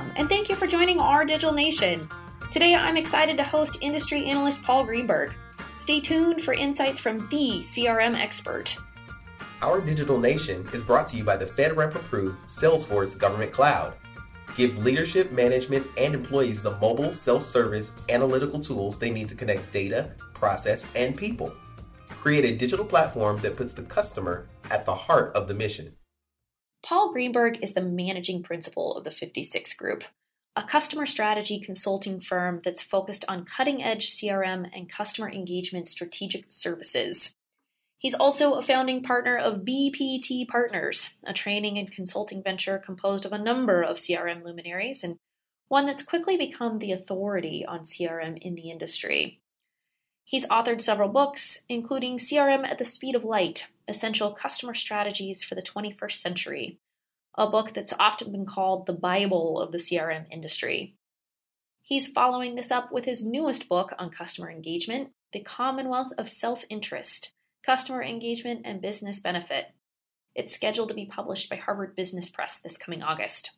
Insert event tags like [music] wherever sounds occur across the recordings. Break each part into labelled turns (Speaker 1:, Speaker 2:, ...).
Speaker 1: Welcome, and thank you for joining our Digital Nation. Today I'm excited to host industry analyst Paul Greenberg. Stay tuned for insights from the CRM expert.
Speaker 2: Our Digital Nation is brought to you by the FedRAMP approved Salesforce Government Cloud. Give leadership, management, and employees the mobile, self service, analytical tools they need to connect data, process, and people. Create a digital platform that puts the customer at the heart of the mission.
Speaker 1: Paul Greenberg is the managing principal of the 56 Group, a customer strategy consulting firm that's focused on cutting edge CRM and customer engagement strategic services. He's also a founding partner of BPT Partners, a training and consulting venture composed of a number of CRM luminaries and one that's quickly become the authority on CRM in the industry. He's authored several books, including CRM at the Speed of Light Essential Customer Strategies for the 21st Century, a book that's often been called the Bible of the CRM industry. He's following this up with his newest book on customer engagement, The Commonwealth of Self Interest Customer Engagement and Business Benefit. It's scheduled to be published by Harvard Business Press this coming August.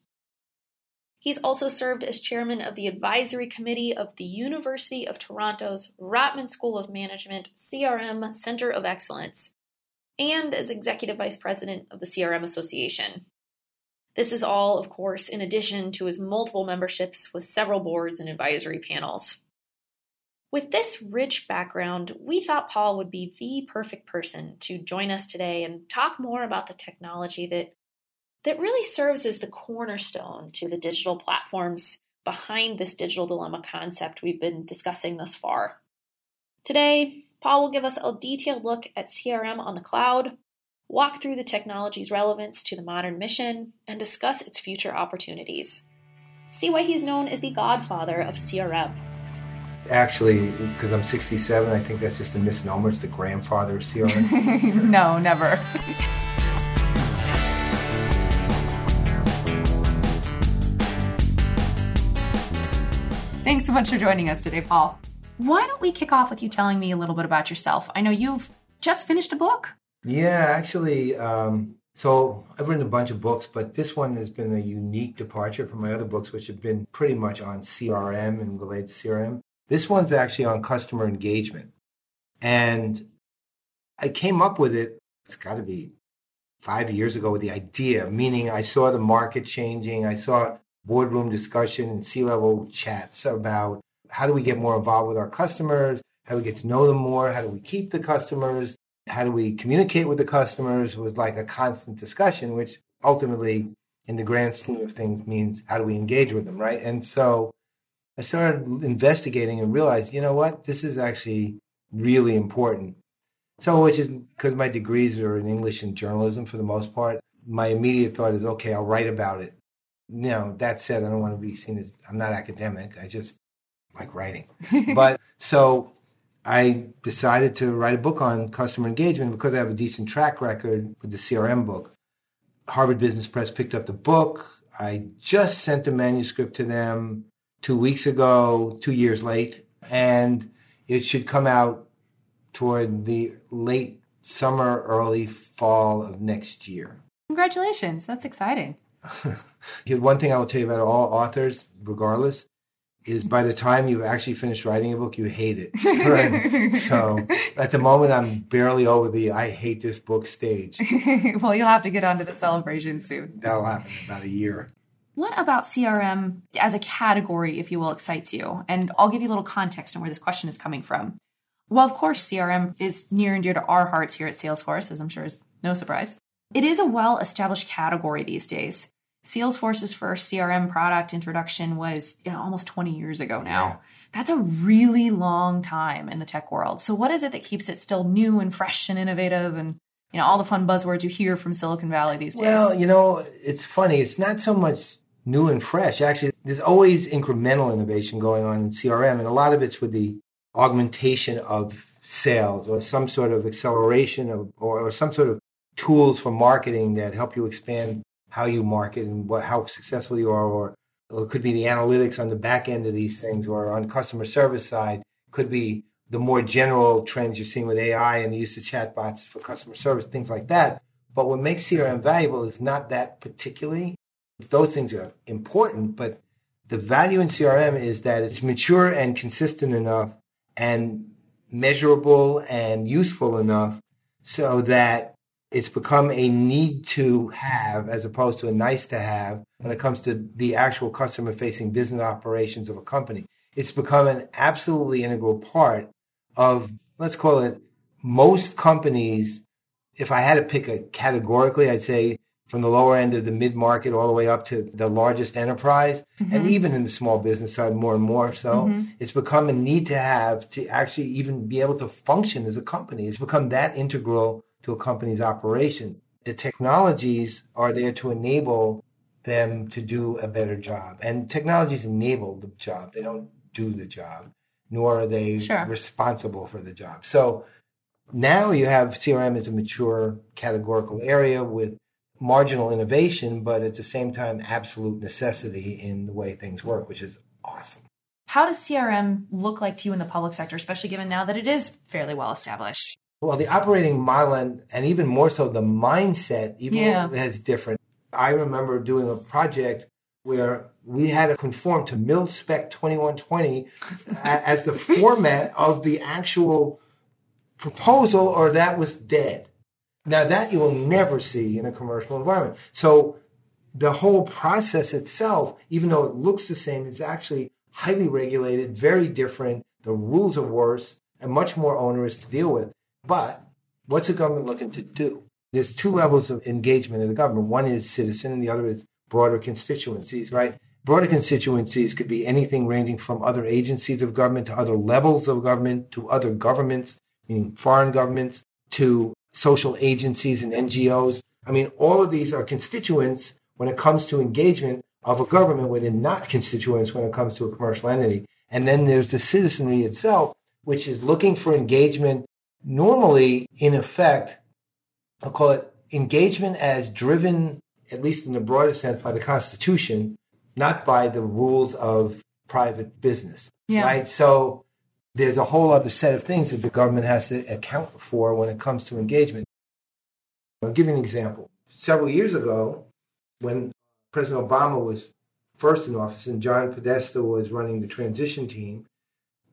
Speaker 1: He's also served as chairman of the advisory committee of the University of Toronto's Rotman School of Management CRM Center of Excellence and as executive vice president of the CRM Association. This is all, of course, in addition to his multiple memberships with several boards and advisory panels. With this rich background, we thought Paul would be the perfect person to join us today and talk more about the technology that that really serves as the cornerstone to the digital platforms behind this digital dilemma concept we've been discussing thus far. Today, Paul will give us a detailed look at CRM on the cloud, walk through the technology's relevance to the modern mission, and discuss its future opportunities. See why he's known as the godfather of CRM.
Speaker 3: Actually, because I'm 67, I think that's just a misnomer. It's the grandfather of CRM. [laughs]
Speaker 4: no, never. [laughs] Thanks so much for joining us today, Paul. Why don't we kick off with you telling me a little bit about yourself? I know you've just finished a book.
Speaker 3: Yeah, actually, um, so I've written a bunch of books, but this one has been a unique departure from my other books, which have been pretty much on CRM and related to CRM. This one's actually on customer engagement. And I came up with it, it's got to be five years ago with the idea, meaning I saw the market changing. I saw boardroom discussion and C-level chats about how do we get more involved with our customers? How do we get to know them more? How do we keep the customers? How do we communicate with the customers was like a constant discussion, which ultimately, in the grand scheme of things, means how do we engage with them, right? And so I started investigating and realized, you know what, this is actually really important. So, which is because my degrees are in English and journalism for the most part, my immediate thought is, okay, I'll write about it you know, that said, I don't want to be seen as I'm not academic. I just like writing. [laughs] but so I decided to write a book on customer engagement because I have a decent track record with the CRM book. Harvard Business Press picked up the book. I just sent the manuscript to them two weeks ago, two years late, and it should come out toward the late summer, early fall of next year.
Speaker 4: Congratulations. That's exciting. [laughs]
Speaker 3: One thing I will tell you about all authors, regardless, is by the time you've actually finished writing a book, you hate it. [laughs] Right? so at the moment, I'm barely over the I hate this book stage. [laughs]
Speaker 4: well, you'll have to get onto the celebration soon.
Speaker 3: That'll happen in about a year.
Speaker 4: What about CRM as a category, if you will, excites you? And I'll give you a little context on where this question is coming from. Well, of course, CRM is near and dear to our hearts here at Salesforce, as I'm sure is no surprise. It is a well established category these days. Salesforce's first CRM product introduction was you know, almost 20 years ago now. Yeah. That's a really long time in the tech world. So what is it that keeps it still new and fresh and innovative and you know all the fun buzzwords you hear from Silicon Valley these days?
Speaker 3: Well, you know, it's funny. It's not so much new and fresh. Actually, there's always incremental innovation going on in CRM and a lot of it's with the augmentation of sales or some sort of acceleration of, or, or some sort of tools for marketing that help you expand how you market and what how successful you are, or, or it could be the analytics on the back end of these things, or on customer service side, could be the more general trends you're seeing with AI and the use of chatbots for customer service, things like that. But what makes CRM valuable is not that particularly. Those things are important, but the value in CRM is that it's mature and consistent enough and measurable and useful enough so that it's become a need to have as opposed to a nice to have when it comes to the actual customer facing business operations of a company. It's become an absolutely integral part of, let's call it, most companies. If I had to pick a categorically, I'd say from the lower end of the mid market all the way up to the largest enterprise, mm-hmm. and even in the small business side, more and more so. Mm-hmm. It's become a need to have to actually even be able to function as a company. It's become that integral to a company's operation. The technologies are there to enable them to do a better job. And technologies enable the job. They don't do the job, nor are they sure. responsible for the job. So now you have CRM as a mature categorical area with marginal innovation, but at the same time, absolute necessity in the way things work, which is awesome.
Speaker 4: How does CRM look like to you in the public sector, especially given now that it is fairly well established?
Speaker 3: Well, the operating model and, and even more so the mindset even yeah. is different. I remember doing a project where we had to conform to Mil Spec 2120 as the [laughs] format of the actual proposal, or that was dead. Now, that you will never see in a commercial environment. So, the whole process itself, even though it looks the same, is actually highly regulated, very different. The rules are worse and much more onerous to deal with. But what's the government looking to do? There's two levels of engagement in the government. One is citizen, and the other is broader constituencies, right? Broader constituencies could be anything ranging from other agencies of government to other levels of government to other governments, meaning foreign governments, to social agencies and NGOs. I mean, all of these are constituents when it comes to engagement of a government, they're not constituents when it comes to a commercial entity. And then there's the citizenry itself, which is looking for engagement normally, in effect, I'll call it engagement as driven, at least in the broadest sense, by the Constitution, not by the rules of private business. Yeah. Right. So there's a whole other set of things that the government has to account for when it comes to engagement. I'll give you an example. Several years ago, when President Obama was first in office and John Podesta was running the transition team,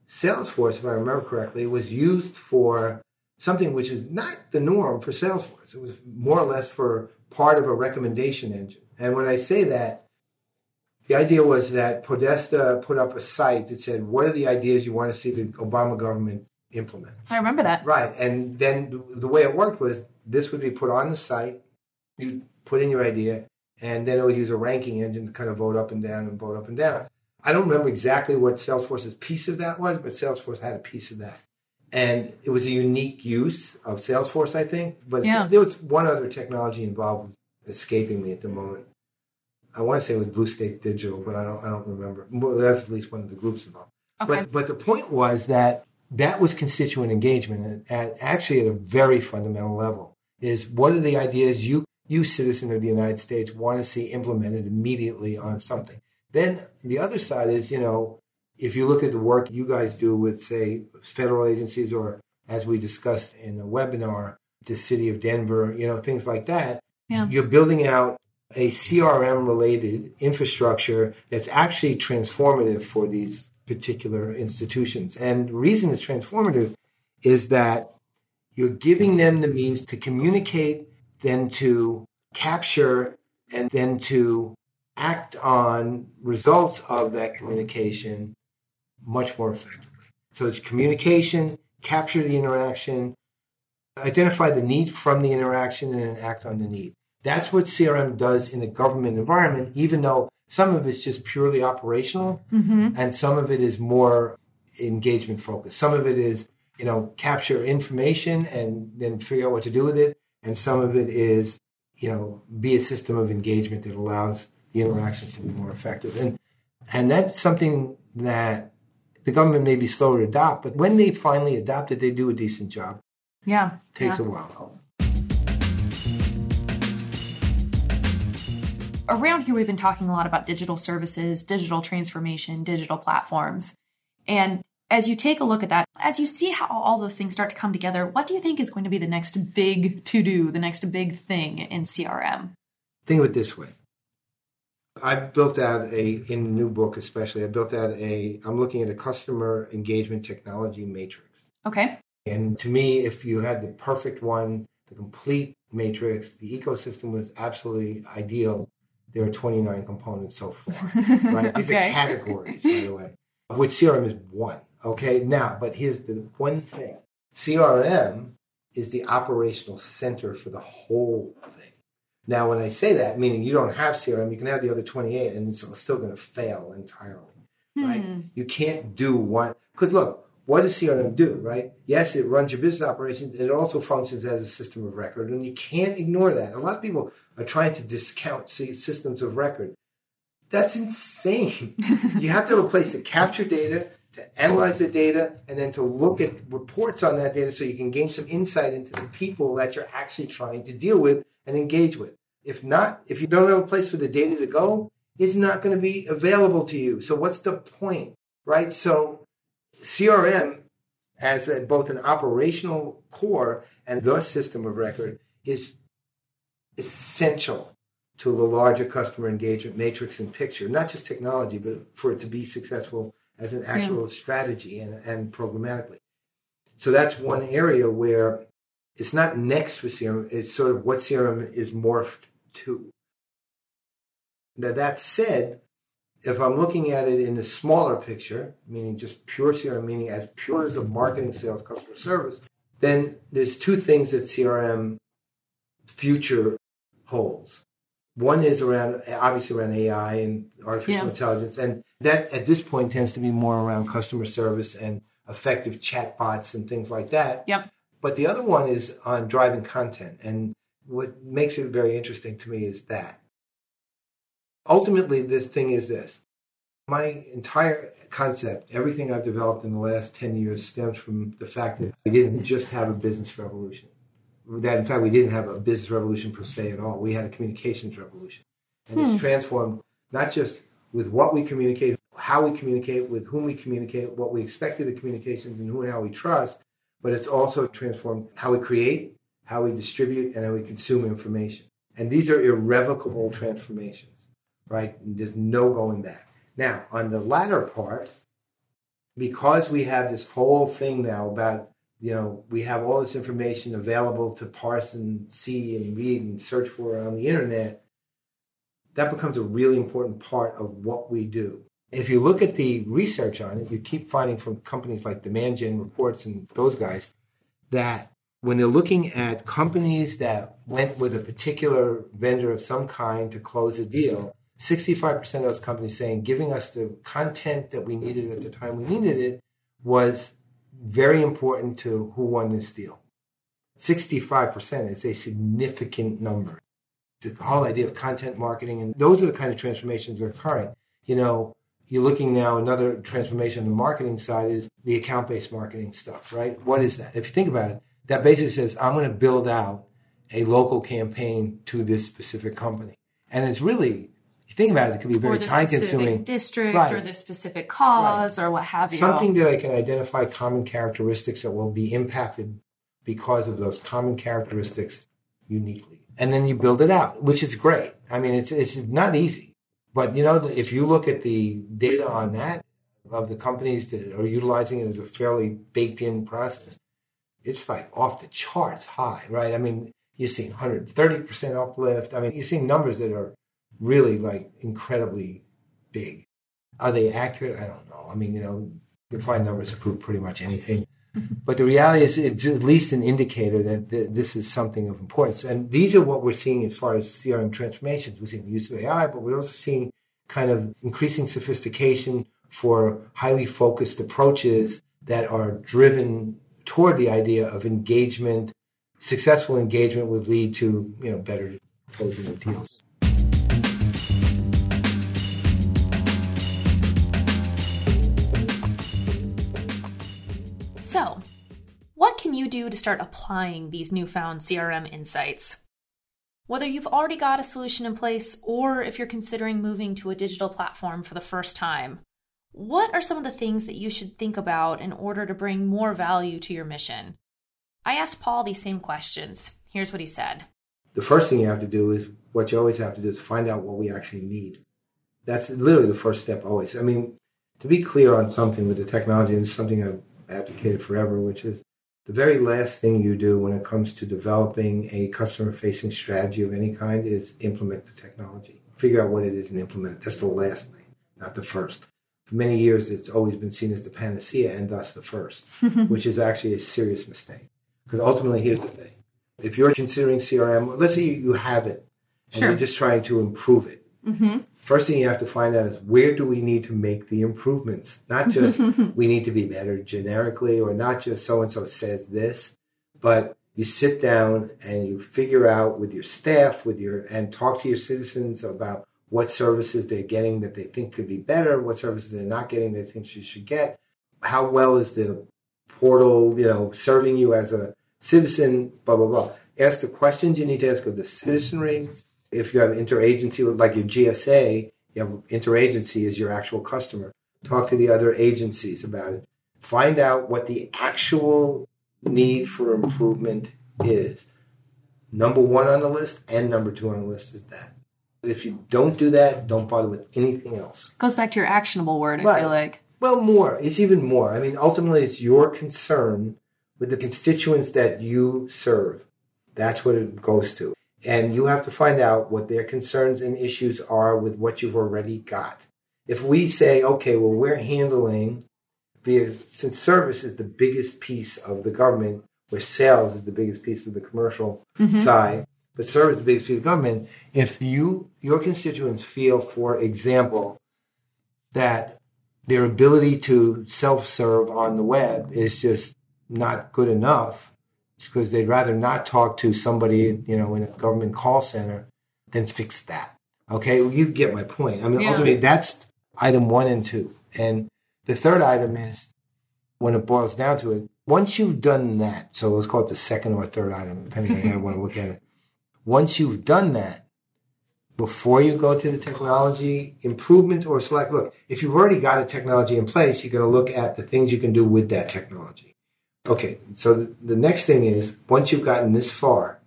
Speaker 3: Salesforce, if I remember correctly, was used for something which is not the norm for Salesforce. It was more or less for part of a recommendation engine. And when I say that, the idea was that Podesta put up a site that said, What are the ideas you want to see the Obama government implement?
Speaker 4: I remember that.
Speaker 3: Right. And then the way it worked was this would be put on the site, you put in your idea, and then it would use a ranking engine to kind of vote up and down and vote up and down. I don't remember exactly what Salesforce's piece of that was, but Salesforce had a piece of that. And it was a unique use of Salesforce, I think. But yeah. there was one other technology involved escaping me at the moment. I want to say it was Blue States Digital, but I don't I don't remember. Well, that's at least one of the groups involved. Okay. But but the point was that that was constituent engagement at, at actually at a very fundamental level. Is what are the ideas you you citizen of the United States want to see implemented immediately on something? Then the other side is, you know, if you look at the work you guys do with, say, federal agencies or as we discussed in a webinar, the city of Denver, you know, things like that, yeah. you're building out a CRM related infrastructure that's actually transformative for these particular institutions. And the reason it's transformative is that you're giving them the means to communicate, then to capture, and then to act on results of that communication much more effectively. So it's communication, capture the interaction, identify the need from the interaction, and then act on the need. That's what CRM does in the government environment, even though some of it's just purely operational mm-hmm. and some of it is more engagement focused. Some of it is, you know, capture information and then figure out what to do with it. And some of it is, you know, be a system of engagement that allows the interactions to be more effective. And and that's something that the government may be slower to adopt, but when they finally adopt it, they do a decent job.
Speaker 4: Yeah.
Speaker 3: It takes
Speaker 4: yeah.
Speaker 3: a while.
Speaker 4: Around here, we've been talking a lot about digital services, digital transformation, digital platforms. And as you take a look at that, as you see how all those things start to come together, what do you think is going to be the next big to do, the next big thing in CRM?
Speaker 3: Think of it this way I've built out a in the new book especially. I built out a. I'm looking at a customer engagement technology matrix.
Speaker 4: Okay.
Speaker 3: And to me, if you had the perfect one, the complete matrix, the ecosystem was absolutely ideal. There are 29 components so far. [laughs] Right? These
Speaker 4: Okay.
Speaker 3: are categories, by the way, of which CRM is one. Okay. Now, but here's the one thing: CRM is the operational center for the whole thing. Now, when I say that, meaning you don't have CRM, you can have the other 28 and it's still going to fail entirely, right?
Speaker 4: Hmm.
Speaker 3: You can't do one. Because look, what does CRM do, right? Yes, it runs your business operations. It also functions as a system of record, and you can't ignore that. A lot of people are trying to discount systems of record. That's insane. [laughs] you have to have a place to capture data, to analyze the data, and then to look at reports on that data so you can gain some insight into the people that you're actually trying to deal with and engage with. If not, if you don't have a place for the data to go, it's not going to be available to you. So what's the point, right? So CRM as a, both an operational core and the system of record is essential to the larger customer engagement matrix and picture, not just technology, but for it to be successful as an actual strategy and, and programmatically. So that's one area where it's not next for CRM, it's sort of what CRM is morphed to. Now, that said, if I'm looking at it in the smaller picture, meaning just pure CRM, meaning as pure as a marketing, sales, customer service, then there's two things that CRM future holds. One is around, obviously, around AI and artificial
Speaker 4: Yeah.
Speaker 3: intelligence, and that at this point tends to be more around customer service and effective chatbots and things like that.
Speaker 4: Yep.
Speaker 3: But the other one is on driving content. And what makes it very interesting to me is that ultimately, this thing is this. My entire concept, everything I've developed in the last 10 years, stems from the fact that we didn't just have a business revolution. That, in fact, we didn't have a business revolution per se at all. We had a communications revolution. And it's hmm. transformed not just with what we communicate, how we communicate, with whom we communicate, what we expected of the communications, and who and how we trust, but it's also transformed how we create, how we distribute, and how we consume information. And these are irrevocable transformations, right? There's no going back. Now, on the latter part, because we have this whole thing now about, you know, we have all this information available to parse and see and read and search for on the internet, that becomes a really important part of what we do. If you look at the research on it, you keep finding from companies like Demand Gen Reports and those guys that when they're looking at companies that went with a particular vendor of some kind to close a deal, 65% of those companies saying giving us the content that we needed at the time we needed it was very important to who won this deal. 65% is a significant number. The whole idea of content marketing, and those are the kind of transformations that are occurring. You know, you're looking now, another transformation on the marketing side is the account based marketing stuff, right? What is that? If you think about it, that basically says, I'm going to build out a local campaign to this specific company. And it's really, you think about it, it could be very time consuming.
Speaker 4: district
Speaker 3: Right.
Speaker 4: or the specific cause or what have you.
Speaker 3: Something that I can identify common characteristics that will be impacted because of those common characteristics uniquely. And then you build it out, which is great. I mean, it's, it's not easy. But, you know, if you look at the data on that, of the companies that are utilizing it as a fairly baked in process, it's like off the charts high, right? I mean, you're seeing 130% uplift. I mean, you're seeing numbers that are really like incredibly big. Are they accurate? I don't know. I mean, you know, you can find numbers to prove pretty much anything. [laughs] But the reality is, it's at least an indicator that th- this is something of importance. And these are what we're seeing as far as CRM transformations. We're seeing the use of AI, but we're also seeing kind of increasing sophistication for highly focused approaches that are driven toward the idea of engagement. Successful engagement would lead to, you know, better closing of deals.
Speaker 1: So, what can you do to start applying these newfound CRM insights? Whether you've already got a solution in place or if you're considering moving to a digital platform for the first time, what are some of the things that you should think about in order to bring more value to your mission? I asked Paul these same questions. Here's what he said.
Speaker 3: The first thing you have to do is what you always have to do is find out what we actually need. That's literally the first step always. I mean, to be clear on something with the technology, and something I've advocated forever, which is the very last thing you do when it comes to developing a customer facing strategy of any kind is implement the technology. Figure out what it is and implement it. That's the last thing, not the first. For many years, it's always been seen as the panacea and thus the first, [laughs] which is actually a serious mistake. Because ultimately, here's the thing if you're considering CRM, let's say you have it and
Speaker 4: Sure.
Speaker 3: you're just trying to improve it.
Speaker 4: Mm-hmm.
Speaker 3: First thing you have to find out is where do we need to make the improvements? Not just [laughs] we need to be better generically or not just so and so says this, but you sit down and you figure out with your staff, with your and talk to your citizens about what services they're getting that they think could be better, what services they're not getting they think you should get. How well is the portal, you know, serving you as a citizen, blah blah blah. Ask the questions you need to ask of the citizenry. If you have interagency, like your GSA, you have interagency is your actual customer. Talk to the other agencies about it. Find out what the actual need for improvement is. Number one on the list and number two on the list is that. If you don't do that, don't bother with anything else.
Speaker 4: Goes back to your actionable word, I
Speaker 3: Right.
Speaker 4: feel like.
Speaker 3: Well, more. It's even more. I mean, ultimately, it's your concern with the constituents that you serve. That's what it goes to. And you have to find out what their concerns and issues are with what you've already got. If we say, okay, well, we're handling since service is the biggest piece of the government, where sales is the biggest piece of the commercial mm-hmm. side, but serve as the biggest piece of government. If you, your constituents feel, for example, that their ability to self-serve on the web is just not good enough because they'd rather not talk to somebody, you know, in a government call center than fix that. Okay, well, you get my point. I mean,
Speaker 4: Yeah.
Speaker 3: ultimately, that's item one and two. And the third item is when it boils down to it, once you've done that, so let's call it the second or third item, depending on how you want to look at it. Once you've done that, before you go to the technology improvement or select, look, if you've already got a technology in place, you're going to look at the things you can do with that technology. Okay, so the, the next thing is once you've gotten this far,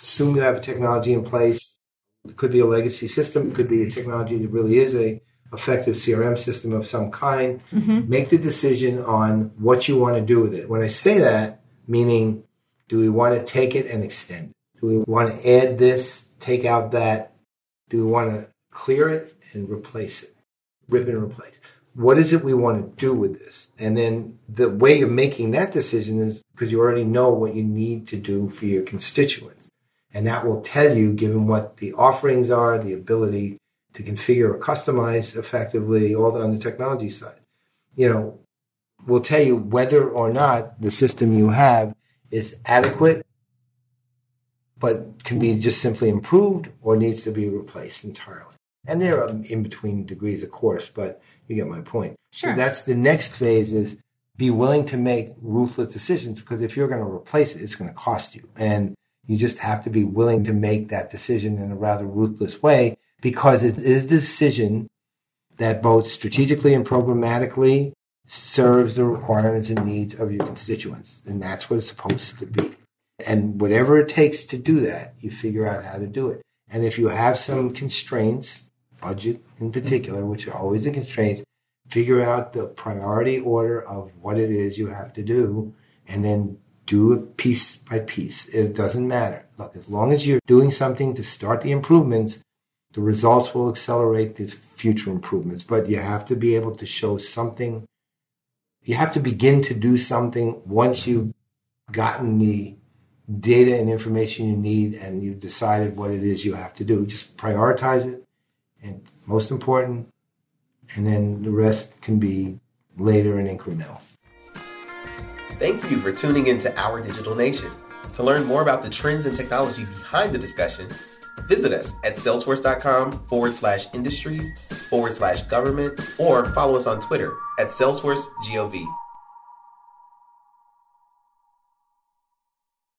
Speaker 3: assume you have a technology in place. It could be a legacy system, it could be a technology that really is a effective CRM system of some kind. Mm-hmm. Make the decision on what you want to do with it. When I say that, meaning do we want to take it and extend it? Do we want to add this, take out that? Do we want to clear it and replace it? Rip and replace. What is it we want to do with this? And then the way you're making that decision is because you already know what you need to do for your constituents. And that will tell you, given what the offerings are, the ability to configure or customize effectively, all the, on the technology side, you know, will tell you whether or not the system you have is adequate, but can be just simply improved or needs to be replaced entirely. And there are in between degrees, of course, but you get my point.
Speaker 4: Sure.
Speaker 3: So that's the next phase is be willing to make ruthless decisions because if you're going to replace it, it's going to cost you. And you just have to be willing to make that decision in a rather ruthless way because it is the decision that both strategically and programmatically serves the requirements and needs of your constituents. And that's what it's supposed to be. And whatever it takes to do that, you figure out how to do it. And if you have some constraints, budget in particular, which are always the constraints, figure out the priority order of what it is you have to do and then do it piece by piece. It doesn't matter. Look, as long as you're doing something to start the improvements, the results will accelerate the future improvements. But you have to be able to show something. You have to begin to do something once you've gotten the data and information you need and you've decided what it is you have to do. Just prioritize it. And most important, and then the rest can be later and incremental.
Speaker 2: Thank you for tuning into Our Digital Nation. To learn more about the trends and technology behind the discussion, visit us at salesforce.com forward slash industries forward slash government or follow us on Twitter at salesforcegov.